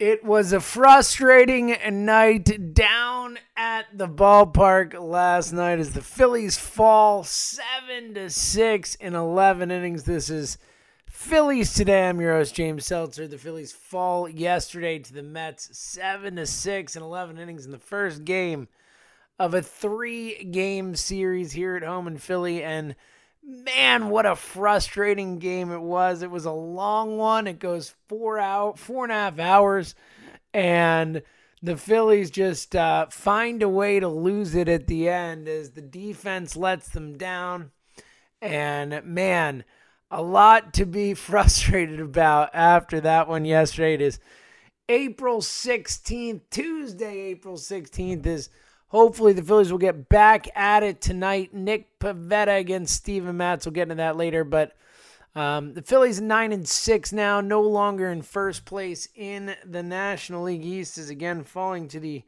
It was a frustrating night down at the ballpark last night as the Phillies fall 7 to 6 in 11 innings. This is Phillies today. I'm your host James Seltzer. The Phillies fall yesterday to the Mets 7 to 6 in 11 innings in the first game of a 3-game series here at home in Philly and man, what a frustrating game it was. It was a long one. It goes four out, four and a half hours, and the Phillies just uh, find a way to lose it at the end as the defense lets them down. And man, a lot to be frustrated about after that one yesterday. It is April 16th, Tuesday, April 16th is Hopefully, the Phillies will get back at it tonight. Nick Pivetta against Steven Matz. We'll get into that later. But um, the Phillies nine and six now, no longer in first place in the National League East, is again falling to the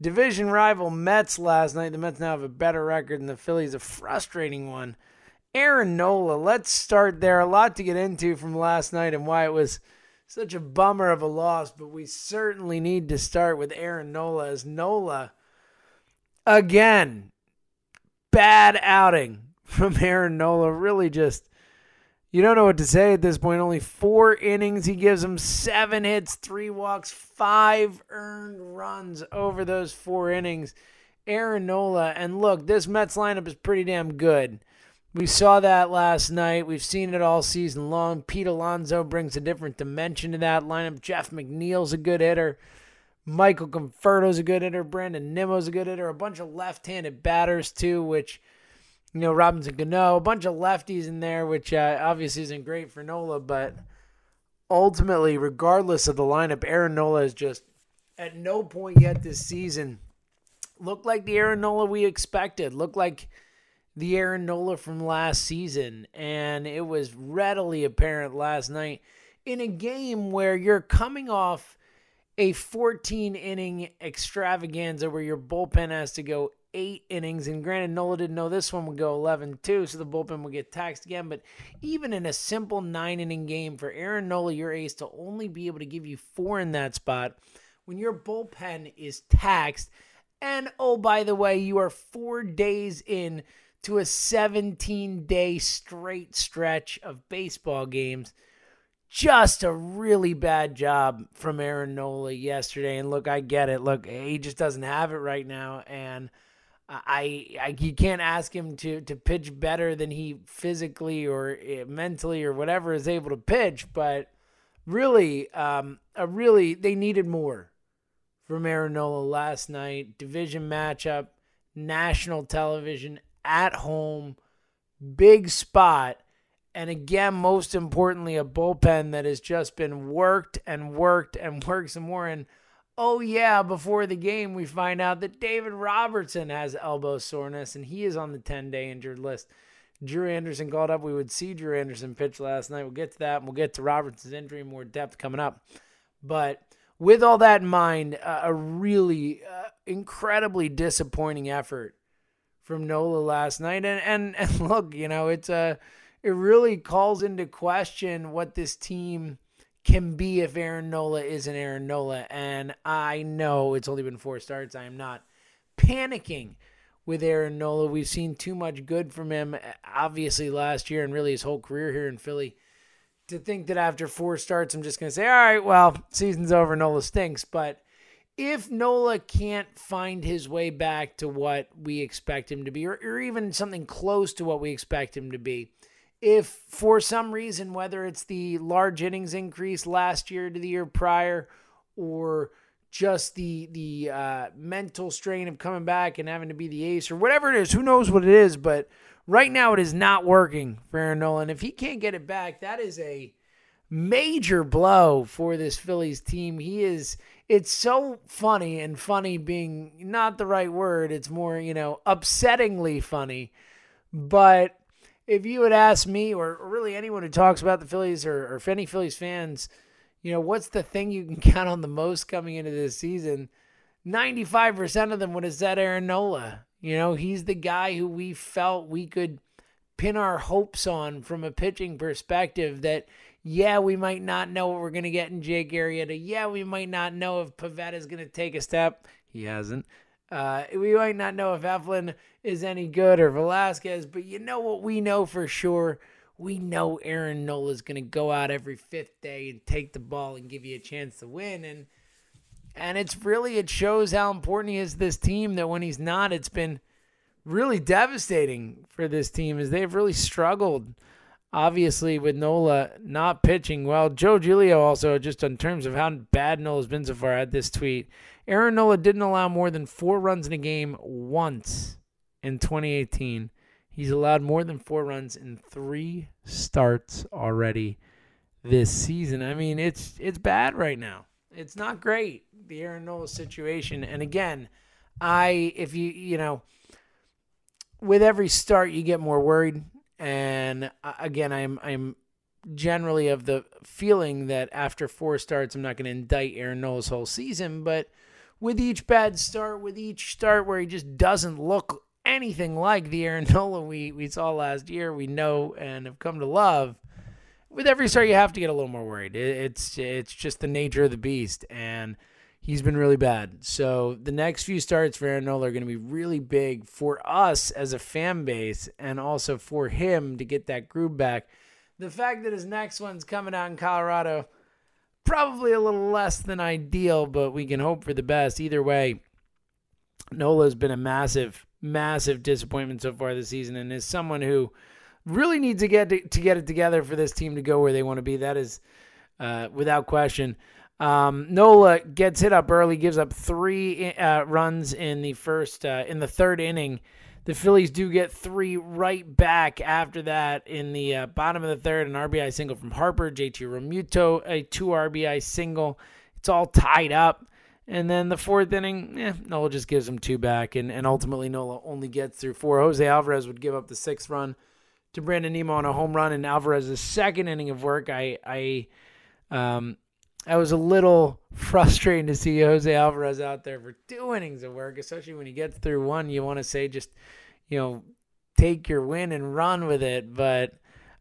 division rival Mets last night. The Mets now have a better record than the Phillies, a frustrating one. Aaron Nola, let's start there. A lot to get into from last night and why it was such a bummer of a loss, but we certainly need to start with Aaron Nola as Nola again. Bad outing from Aaron Nola. Really just, you don't know what to say at this point. Only four innings. He gives them seven hits, three walks, five earned runs over those four innings. Aaron Nola. And look, this Mets lineup is pretty damn good. We saw that last night. We've seen it all season long. Pete Alonso brings a different dimension to that lineup. Jeff McNeil's a good hitter. Michael Conforto's a good hitter. Brandon Nimmo's a good hitter. A bunch of left-handed batters too, which you know Robinson Cano, a bunch of lefties in there, which uh, obviously isn't great for Nola, but ultimately, regardless of the lineup, Aaron Nola has just at no point yet this season looked like the Aaron Nola we expected. Looked like the Aaron Nola from last season, and it was readily apparent last night in a game where you're coming off a 14 inning extravaganza where your bullpen has to go eight innings. And granted, Nola didn't know this one would go 11 too, so the bullpen would get taxed again. But even in a simple nine inning game for Aaron Nola, your ace, to only be able to give you four in that spot when your bullpen is taxed. And oh, by the way, you are four days in to a 17 day straight stretch of baseball games just a really bad job from Aaron Nola yesterday. And look, I get it. Look, he just doesn't have it right now, and I, I you can't ask him to to pitch better than he physically or eh, mentally or whatever is able to pitch. But really, um, a really they needed more from Aaron Nola last night. Division matchup, national television at home, big spot and again, most importantly, a bullpen that has just been worked and worked and worked some more. And oh, yeah, before the game, we find out that David Robertson has elbow soreness and he is on the 10 day injured list. Drew Anderson called up. We would see Drew Anderson pitch last night. We'll get to that and we'll get to Robertson's injury in more depth coming up. But with all that in mind, uh, a really uh, incredibly disappointing effort from Nola last night. And, and, and look, you know, it's a it really calls into question what this team can be if Aaron Nola isn't Aaron Nola. And I know it's only been four starts. I am not panicking with Aaron Nola. We've seen too much good from him, obviously, last year and really his whole career here in Philly. To think that after four starts, I'm just going to say, all right, well, season's over. Nola stinks. But if Nola can't find his way back to what we expect him to be, or, or even something close to what we expect him to be, if for some reason, whether it's the large innings increase last year to the year prior, or just the the uh, mental strain of coming back and having to be the ace, or whatever it is, who knows what it is, but right now it is not working for Aaron Nola. If he can't get it back, that is a major blow for this Phillies team. He is it's so funny and funny being not the right word. It's more, you know, upsettingly funny. But if you would ask me or, really anyone who talks about the Phillies or, or any Phillies fans, you know, what's the thing you can count on the most coming into this season? 95% of them would have said Aaron Nola. You know, he's the guy who we felt we could pin our hopes on from a pitching perspective that yeah, we might not know what we're going to get in Jake Arrieta. Yeah, we might not know if Pivetta is going to take a step. He hasn't. Uh, we might not know if Eflin is any good or Velasquez, but you know what we know for sure? We know Aaron Nola is going to go out every fifth day and take the ball and give you a chance to win. And and it's really it shows how important he is to this team that when he's not, it's been really devastating for this team as they've really struggled obviously with Nola not pitching well. Joe Giglio also, just in terms of how bad Nola's been so far, had this tweet. Aaron Nola didn't allow more than four runs in a game once in 2018. He's allowed more than four runs in three starts already this season. I mean, it's it's bad right now. It's not great, the Aaron Nola situation. And again, I if you you know with every start you get more worried and uh, again, I'm I'm generally of the feeling that after four starts, I'm not going to indict Aaron Nola's whole season. But with each bad start, with each start where he just doesn't look anything like the Aaron Nola we, we saw last year, we know and have come to love. With every start, you have to get a little more worried. It's it's just the nature of the beast, and he's been really bad. So the next few starts for Aaron Nola are going to be really big for us as a fan base and also for him to get that groove back. The fact that his next one's coming out in Colorado, probably a little less than ideal, but we can hope for the best. Either way, Nola's been a massive, massive disappointment so far this season and is someone who really needs to get to, to get it together for this team to go where they want to be. That is uh, without question. Um, Nola gets hit up early, gives up three uh, runs in the first uh, in the third inning. The Phillies do get three right back after that in the uh, bottom of the third. An RBI single from Harper, JT Realmuto, a two RBI single. It's all tied up. And then the fourth inning, eh, Nola just gives him two back, and, and ultimately Nola only gets through four. Jose Alvarez would give up the sixth run to Brandon Nimmo on a home run in Alvarez's second inning of work. I I um, I was a little frustrating to see Jose Alvarez out there for two innings of work, especially when he gets through one. You want to say just, you know, take your win and run with it. But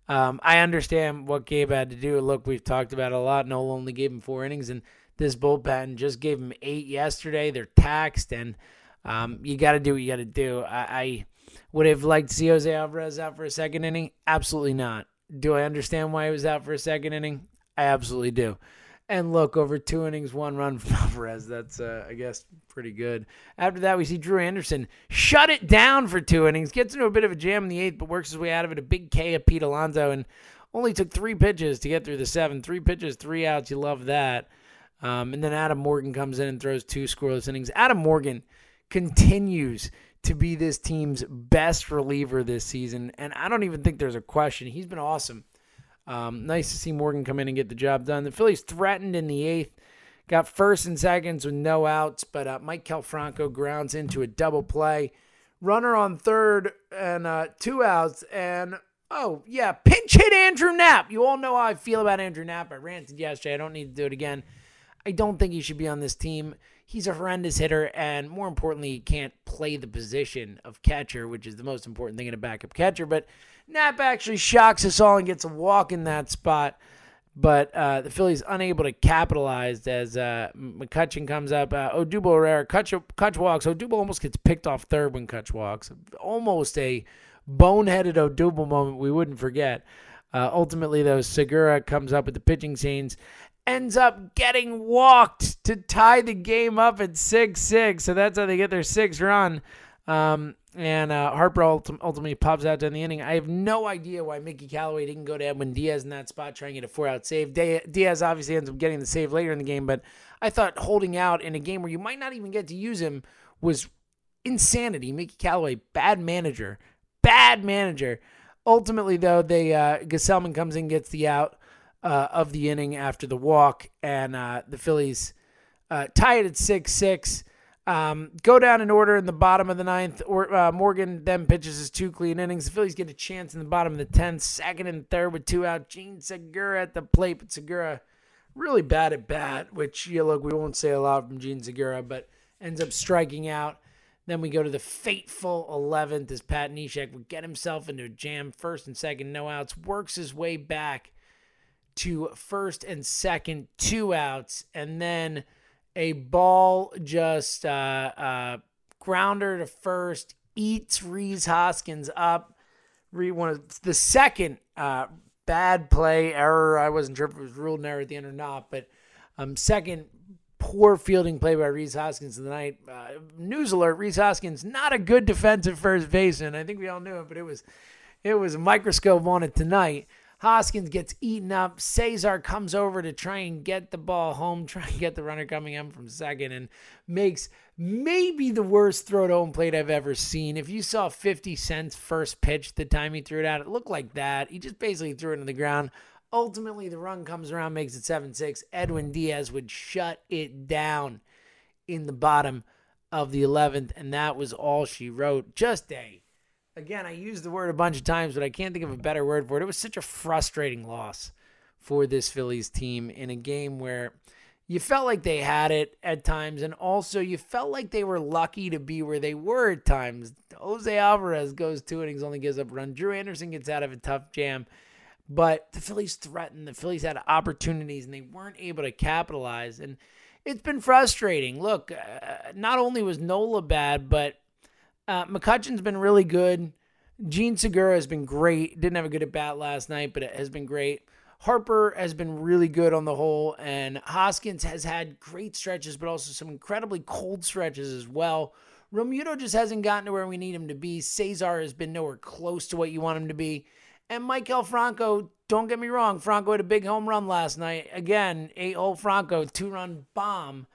um, I understand what Gabe had to do. Look, we've talked about it a lot. Nola only gave him four innings, and this bullpen just gave him eight yesterday. They're taxed, and um, you got to do what you got to do. I, I would have liked to see Jose Alvarez out for a second inning. Absolutely not. Do I understand why he was out for a second inning? I absolutely do. And look, over two innings, one run from Alvarez. That's, uh, I guess, pretty good. After that, we see Drew Anderson shut it down for two innings, gets into a bit of a jam in the eighth, but works his way out of it. A big K of Pete Alonso, and only took three pitches to get through the seven. Three pitches, three outs. You love that. Um, and then Adam Morgan comes in and throws two scoreless innings. Adam Morgan continues to be this team's best reliever this season, and I don't even think there's a question. He's been awesome. Um, nice to see Morgan come in and get the job done. The Phillies threatened in the eighth, got first and seconds with no outs, but uh, Maikel Franco grounds into a double play. Runner on third and uh, two outs, and oh yeah, pinch hit Andrew Knapp. You all know how I feel about Andrew Knapp. I ranted yesterday. I don't need to do it again. I don't think he should be on this team. He's a horrendous hitter, and more importantly, he can't play the position of catcher, which is the most important thing in a backup catcher. But Knapp actually shocks us all and gets a walk in that spot. But uh, the Phillies unable to capitalize as uh, McCutchen comes up. Uh, Odubel Herrera, Kutch, Kutch walks. Odubel almost gets picked off third when Kutch walks. Almost a boneheaded Odubel moment we wouldn't forget. Uh, ultimately, though, Segura comes up with the pitching scenes, ends up getting walked to tie the game up at 6 6. So that's how they get their sixth run. Um, and uh, Harper ultimately pops out during the inning. I have no idea why Mickey Callaway didn't go to Edwin Diaz in that spot, trying to get a four out save. Diaz obviously ends up getting the save later in the game, but I thought holding out in a game where you might not even get to use him was insanity. Mickey Callaway, bad manager, bad manager. Ultimately, though, they uh, comes in, gets the out. uh, of the inning after the walk, and uh, the Phillies uh, tie it at six six. Um, go down in order in the bottom of the ninth. Or uh, Morgan then pitches his two clean innings. The Phillies get a chance in the bottom of the tenth, second and third with two out. Jean Segura at the plate, but Segura really bad at bat, which you look we won't say a lot from Jean Segura, but ends up striking out. Then we go to the fateful 11th as Pat Neshek would get himself into a jam, first and second, no outs, works his way back to first and second, two outs, and then a ball just uh, uh, grounder to first eats Rhys Hoskins up. Re one of the second uh, bad play error. I wasn't sure if it was ruled an error at the end or not, but um, second poor fielding play by Rhys Hoskins tonight. Uh, news alert: Rhys Hoskins not a good defensive first baseman. I think we all knew it, but it was it was a microscope on it tonight. Hoskins gets eaten up. Cesar comes over to try and get the ball home, try and get the runner coming in from second, and makes maybe the worst throw to home plate I've ever seen. If you saw 50 Cent's first pitch the time he threw it out, it looked like that. He just basically threw it on the ground. Ultimately, the run comes around, makes it 7 6. Edwin Diaz would shut it down in the bottom of the 11th, and that was all she wrote. Just a again, I used the word a bunch of times, but I can't think of a better word for it. It was such a frustrating loss for this Phillies team in a game where you felt like they had it at times, and also you felt like they were lucky to be where they were at times. Jose Alvarez goes two innings, only gives up a run. Drew Anderson gets out of a tough jam, but the Phillies threatened. The Phillies had opportunities, and they weren't able to capitalize. And it's been frustrating. Look, uh, not only was Nola bad, but uh, McCutchen's been really good. Jean Segura has been great. Didn't have a good at bat last night, but it has been great. Harper has been really good on the whole, and Hoskins has had great stretches, but also some incredibly cold stretches as well. Realmuto just hasn't gotten to where we need him to be. Cesar has been nowhere close to what you want him to be. And Maikel Franco, don't get me wrong, Franco had a big home run last night. Again, eight hole Franco, two run bomb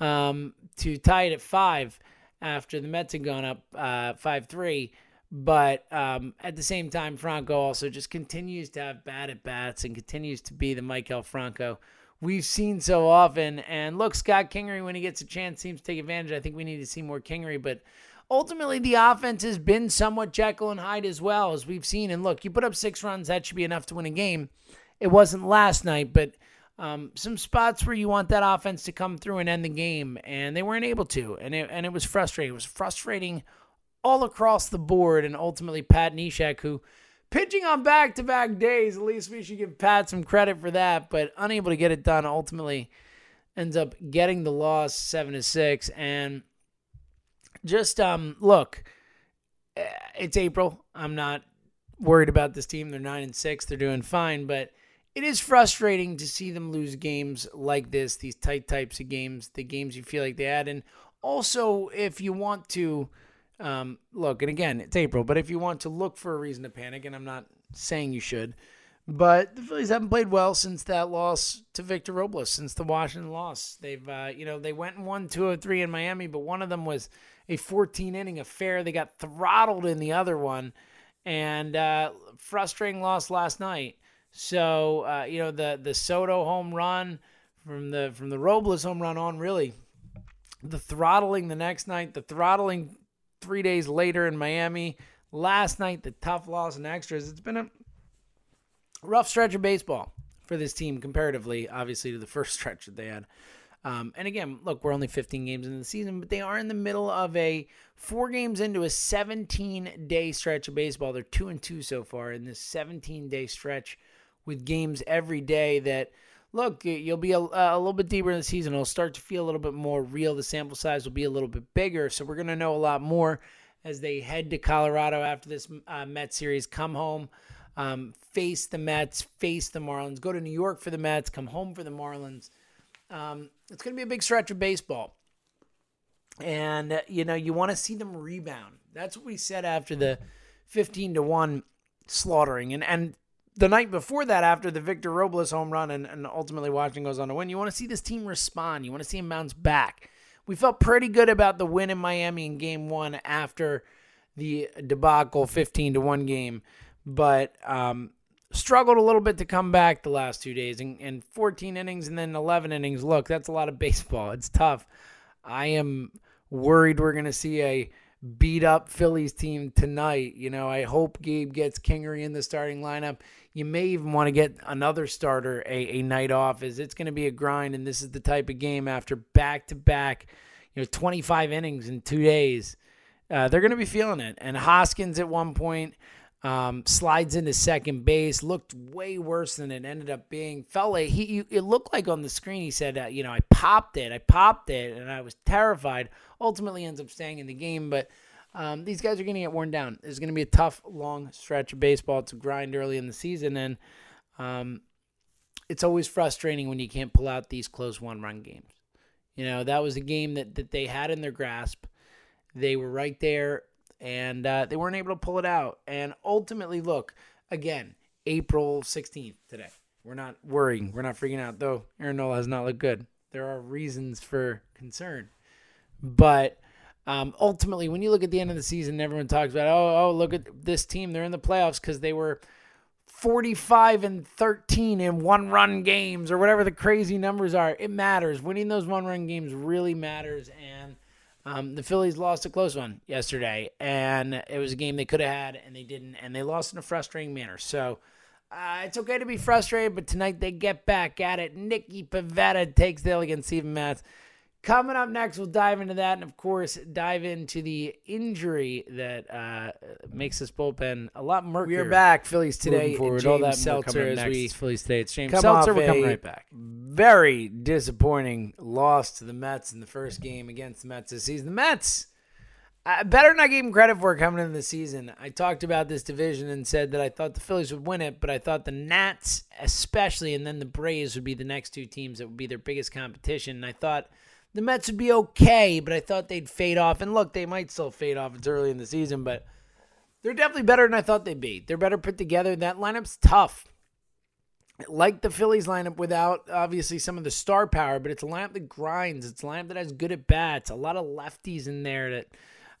um, to tie it at five after the Mets had gone up uh, 5 3. But um, at the same time, Franco also just continues to have bad at bats and continues to be the Maikel Franco we've seen so often. And look, Scott Kingery, when he gets a chance, seems to take advantage. I think we need to see more Kingery. But ultimately, the offense has been somewhat Jekyll and Hyde as well, as we've seen. And look, you put up six runs, that should be enough to win a game. It wasn't last night, but um, some spots where you want that offense to come through and end the game, and they weren't able to, and it, and it was frustrating. It was frustrating all across the board, and ultimately Pat Neshek, who pitching on back-to-back days, at least we should give Pat some credit for that, but unable to get it done, ultimately ends up getting the loss seven to six, and just um, look, eh, it's April. I'm not worried about this team. They're nine and six. They're doing fine, but it is frustrating to see them lose games like this, these tight types of games, the games you feel like they had. And also, if you want to um, look, and again, it's April, but if you want to look for a reason to panic, and I'm not saying you should, but the Phillies haven't played well since that loss to Victor Robles, since the Washington loss. They've, uh, you know, they went and won 203 in Miami, but one of them was a 14 inning affair. They got throttled in the other one, and uh, frustrating loss last night. So uh, you know the the Soto home run from the from the Robles home run on really the throttling the next night, the throttling three days later in Miami, last night the tough loss and extras. It's been a rough stretch of baseball for this team comparatively, obviously to the first stretch that they had. Um, and again, look, we're only 15 games into the season, but they are in the middle of a four games into a 17 day stretch of baseball. They're two and two so far in this 17 day stretch with games every day that look you'll be a, a, little bit deeper in the season. It'll start to feel a little bit more real. The sample size will be a little bit bigger. So we're going to know a lot more as they head to colorado after this uh, mets series. Come home um, face the mets face the marlins. Go to new york for the mets. Come home for the marlins. Um, it's going to be a big stretch of baseball. And uh, you know you want to see them rebound. That's what we said after the 15 to 1 slaughtering. And and the night before that, after the Victor Robles home run and, and ultimately Washington goes on to win, you want to see this team respond. You want to see them bounce back. We felt pretty good about the win in Miami in game one after the debacle 15 to 1 game. But um, struggled a little bit to come back the last two days and, and 14 innings and then 11 innings. Look, that's a lot of baseball. It's tough. I am worried we're going to see a beat up Phillies team tonight. You know, I hope Gabe gets Kingery in the starting lineup. You may even want to get another starter a, a night off as it's going to be a grind and this is the type of game after back to back, you know, 25 innings in 2 days. Uh, they're going to be feeling it. And Hoskins at one point um, slides into second base, looked way worse than it ended up being. Felt like he, it looked like on the screen he said, uh, you know, I popped it, I popped it, and I was terrified. Ultimately, ends up staying in the game, but um, these guys are going to get worn down. It's going to be a tough, long stretch of baseball to grind early in the season, and um, it's always frustrating when you can't pull out these close one-run games. You know, that was a game that that they had in their grasp. They were right there and uh, they weren't able to pull it out. And ultimately, look again, April 16th today. We're not worrying. We're not freaking out, though. Aaron Nola has not looked good. There are reasons for concern, but um, ultimately, when you look at the end of the season, everyone talks about, oh, oh, look at this team. They're in the playoffs because they were 45 and 13 in one run games or whatever the crazy numbers are. It matters. Winning those one run games really matters. And um, the Phillies lost a close one yesterday, and it was a game they could have had, and they didn't, and they lost in a frustrating manner. So uh, it's okay to be frustrated, but tonight they get back at it. Nicky Pivetta takes the hill against Steven Matz. Coming up next, we'll dive into that, and of course, dive into the injury that uh, makes this bullpen a lot murkier. We're back, Phillies today. forward, James all that Seltzer as as we we Phillies today. It's James Seltzer. We're coming right back. very disappointing loss to the Mets in the first game against the Mets this season. The Mets, uh, better I gave them credit for coming into the season. I talked about this division and said that I thought the Phillies would win it, but I thought the Nats, especially, and then the Braves would be the next two teams that would be their biggest competition. And I thought the Mets would be okay, but I thought they'd fade off. And look, they might still fade off. It's early in the season, but they're definitely better than I thought they'd be. They're better put together. That lineup's tough. Like the Phillies lineup without obviously some of the star power, but it's a lineup that grinds. It's a lineup that has good at bats. A lot of lefties in there that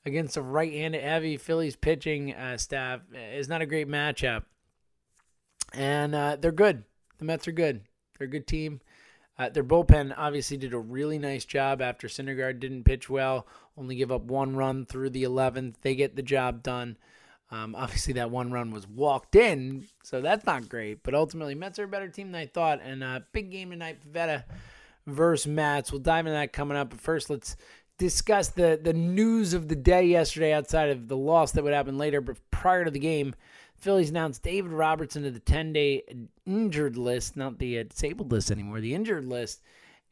against a right-handed heavy Phillies pitching uh, staff is not a great matchup. And uh, they're good. The Mets are good. They're a good team. Uh, their bullpen obviously did a really nice job after Syndergaard didn't pitch well, only give up one run through the 11th. They get the job done. Um, obviously, that one run was walked in, so that's not great. But ultimately, Mets are a better team than I thought. And uh, big game tonight, Pivetta versus Mets. We'll dive into that coming up. But first, let's discuss the, the news of the day yesterday outside of the loss that would happen later. But prior to the game, Phillies announced David Robertson to the 10 day injured list, not the uh, disabled list anymore, the injured list.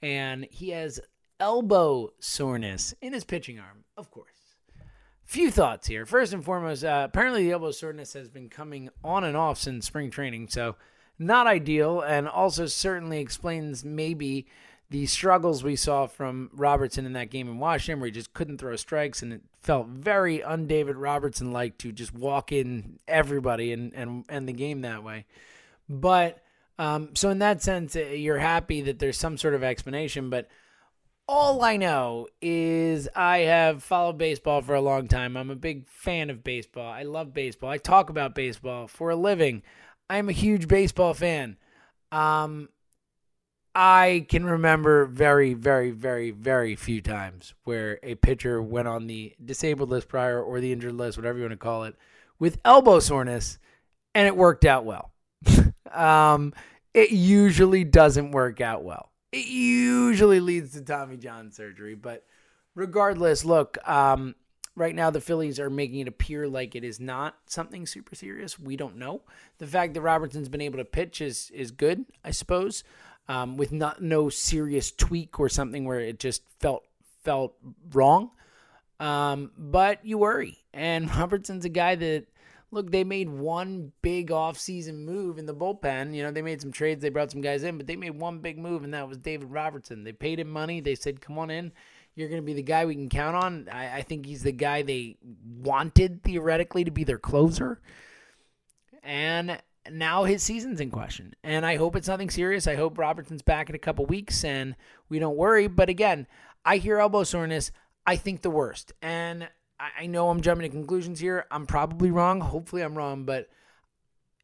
And he has elbow soreness in his pitching arm, of course. Few thoughts here. First and foremost, uh, apparently the elbow soreness has been coming on and off since spring training, so not ideal, and also certainly explains maybe the struggles we saw from Robertson in that game in Washington, where he just couldn't throw strikes, and it felt very un-David Robertson like to just walk in everybody and and end the game that way. But um, so in that sense, uh, you're happy that there's some sort of explanation, but all I know is I have followed baseball for a long time. I'm a big fan of baseball. I love baseball. I talk about baseball for a living. I'm a huge baseball fan. Um, I can remember very, very, very, very few times where a pitcher went on the disabled list prior or the injured list, whatever you want to call it, with elbow soreness, and it worked out well. um, it usually doesn't work out well. It usually leads to Tommy John surgery, but regardless, look, um, right now the Phillies are making it appear like it is not something super serious. We don't know. The fact that Robertson's been able to pitch is is good, I suppose um, with not no serious tweak or something where it just felt felt wrong. Um, but you worry, and Robertson's a guy that look they made one big offseason move in the bullpen. You know they made some trades, they brought some guys in, but they made one big move, and that was David Robertson. They paid him money. They said, "Come on in." You're going to be the guy we can count on. I, I think he's the guy they wanted theoretically to be their closer. And now his season's in question. And I hope it's nothing serious. I hope Robertson's back in a couple weeks and we don't worry. But again, I hear elbow soreness. I think the worst. And I know I'm jumping to conclusions here. I'm probably wrong. Hopefully I'm wrong. But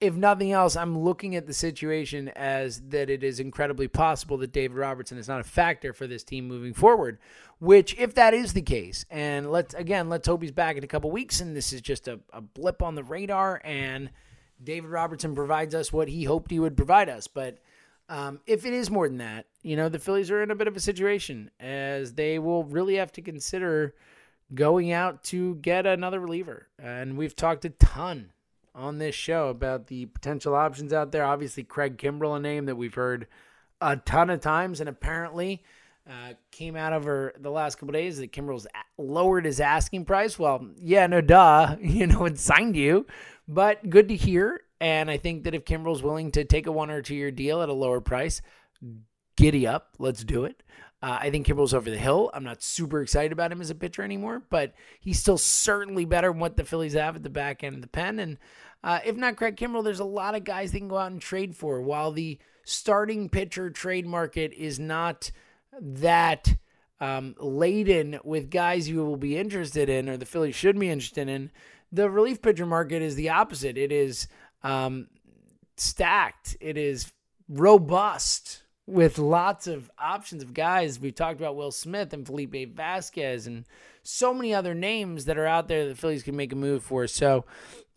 if nothing else, I'm looking at the situation as that it is incredibly possible that David Robertson is not a factor for this team moving forward. Which, if that is the case, and let's again, let's hope he's back in a couple weeks, and this is just a, a blip on the radar, and David Robertson provides us what he hoped he would provide us. But um, if it is more than that, you know, the Phillies are in a bit of a situation as they will really have to consider going out to get another reliever. And we've talked a ton on this show about the potential options out there. Obviously, Craig Kimbrel, a name that we've heard a ton of times, and apparently uh, came out over the last couple days that Kimbrel's lowered his asking price. Well, yeah, no duh, you know, it signed you, but good to hear. And I think that if Kimbrel's willing to take a one or two year deal at a lower price, giddy up, let's do it. Uh, I think Kimbrel's over the hill. I'm not super excited about him as a pitcher anymore, but he's still certainly better than what the Phillies have at the back end of the pen. And uh, if not Craig Kimbrel, there's a lot of guys they can go out and trade for. While the starting pitcher trade market is not that um, laden with guys you will be interested in, or the Phillies should be interested in, the relief pitcher market is the opposite. It is um, stacked. It is robust with lots of options of guys. We've talked about Will Smith and Felipe Vasquez and so many other names that are out there that the Phillies can make a move for. So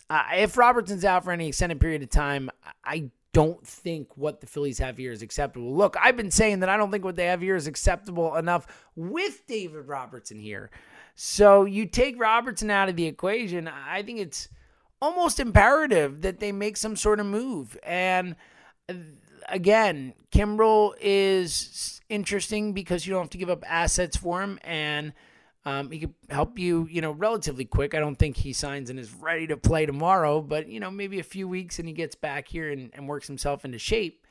uh, if Robertson's out for any extended period of time, I don't think what the Phillies have here is acceptable. Look, I've been saying that I don't think what they have here is acceptable enough with David Robertson here. So you take Robertson out of the equation, I think it's almost imperative that they make some sort of move. And uh, again, Kimbrel is interesting because you don't have to give up assets for him, and um, he could help you, you know, relatively quick. I don't think he signs and is ready to play tomorrow, but you know, maybe a few weeks and he gets back here and, and works himself into shape.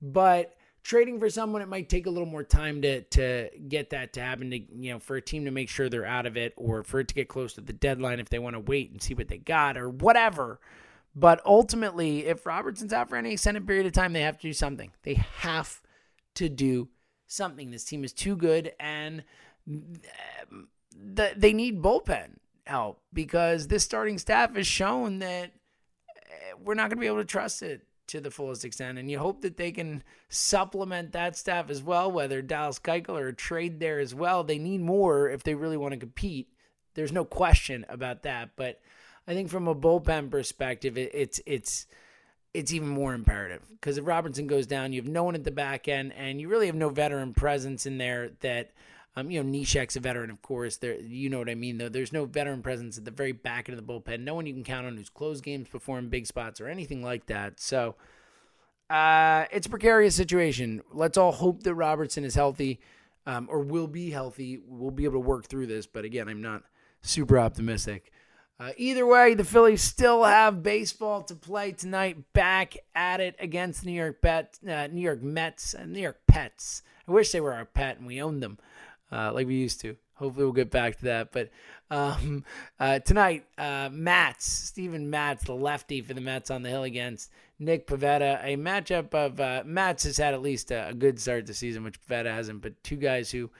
But trading for someone, it might take a little more time to to get that to happen. To you know, for a team to make sure they're out of it, or for it to get close to the deadline if they want to wait and see what they got, or whatever. But ultimately, if Robertson's out for any extended period of time, they have to do something. They have to do something. This team is too good, and they need bullpen help because this starting staff has shown that eh, we're not going to be able to trust it to the fullest extent. And you hope that they can supplement that staff as well, whether Dallas Keuchel or trade there as well. They need more if they really want to compete. There's no question about that. But I think from a bullpen perspective, it, it's it's it's even more imperative because if Robertson goes down, you have no one at the back end, and you really have no veteran presence in there. That um, you know, Neshek's a veteran, of course. There, you know what I mean. Though there's no veteran presence at the very back end of the bullpen. No one you can count on who's closed games before in big spots or anything like that. So. Uh, it's a precarious situation. Let's all hope that Robertson is healthy, um, or will be healthy. We'll be able to work through this. But again, I'm not super optimistic. Uh, either way, the Phillies still have baseball to play tonight. Back at it against New York Bet, uh, New York Mets, and New York Pets. I wish they were our pet and we owned them uh, like we used to. Hopefully, we'll get back to that. But um, uh, tonight, uh, Matz, Steven Matz, the lefty for the Mets on the hill against Nick Pivetta. A matchup of uh, Matz has had at least a, a good start to the season, which Pivetta hasn't. But two guys who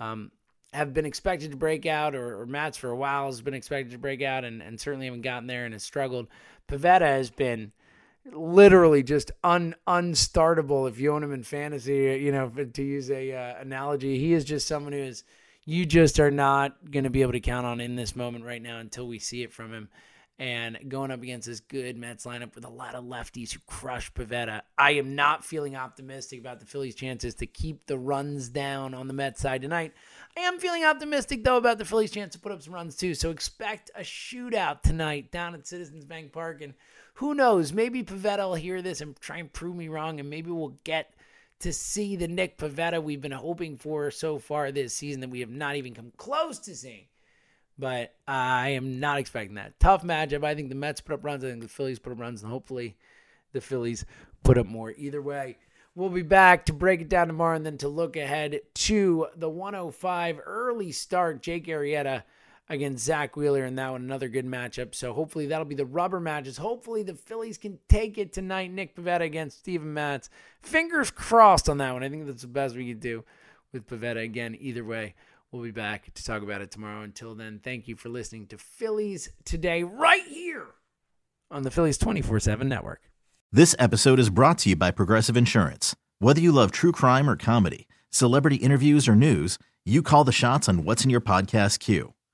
um, have been expected to break out, or, or Matz for a while has been expected to break out, and, and certainly haven't gotten there and has struggled. Pivetta has been literally just un unstartable if you own him in fantasy. You know, to use a uh, analogy, he is just someone who is you just are not going to be able to count on in this moment right now until we see it from him and going up against this good Mets lineup with a lot of lefties who crush Pivetta, I am not feeling optimistic about the Phillies' chances to keep the runs down on the Mets side tonight. I am feeling optimistic though about the Phillies' chance to put up some runs too. So expect a shootout tonight down at Citizens Bank Park, and who knows? Maybe Pivetta will hear this and try and prove me wrong, and maybe we'll get to see the Nick Pivetta we've been hoping for so far this season that we have not even come close to seeing. But I am not expecting that. Tough matchup. I think the Mets put up runs. I think the Phillies put up runs, and hopefully the Phillies put up more. Either way, we'll be back to break it down tomorrow and then to look ahead to the 105 early start. Jake Arrieta against Zack Wheeler, and that one another good matchup. So hopefully that'll be the rubber matches. Hopefully the Phillies can take it tonight. Nick Pivetta against Steven Matz. Fingers crossed on that one. I think that's the best we could do with Pivetta. again. Either way. We'll be back to talk about it tomorrow. Until then, thank you for listening to Phillies Today right here on the Phillies 24 7 network. This episode is brought to you by Progressive Insurance. Whether you love true crime or comedy, celebrity interviews or news, you call the shots on what's in your podcast queue.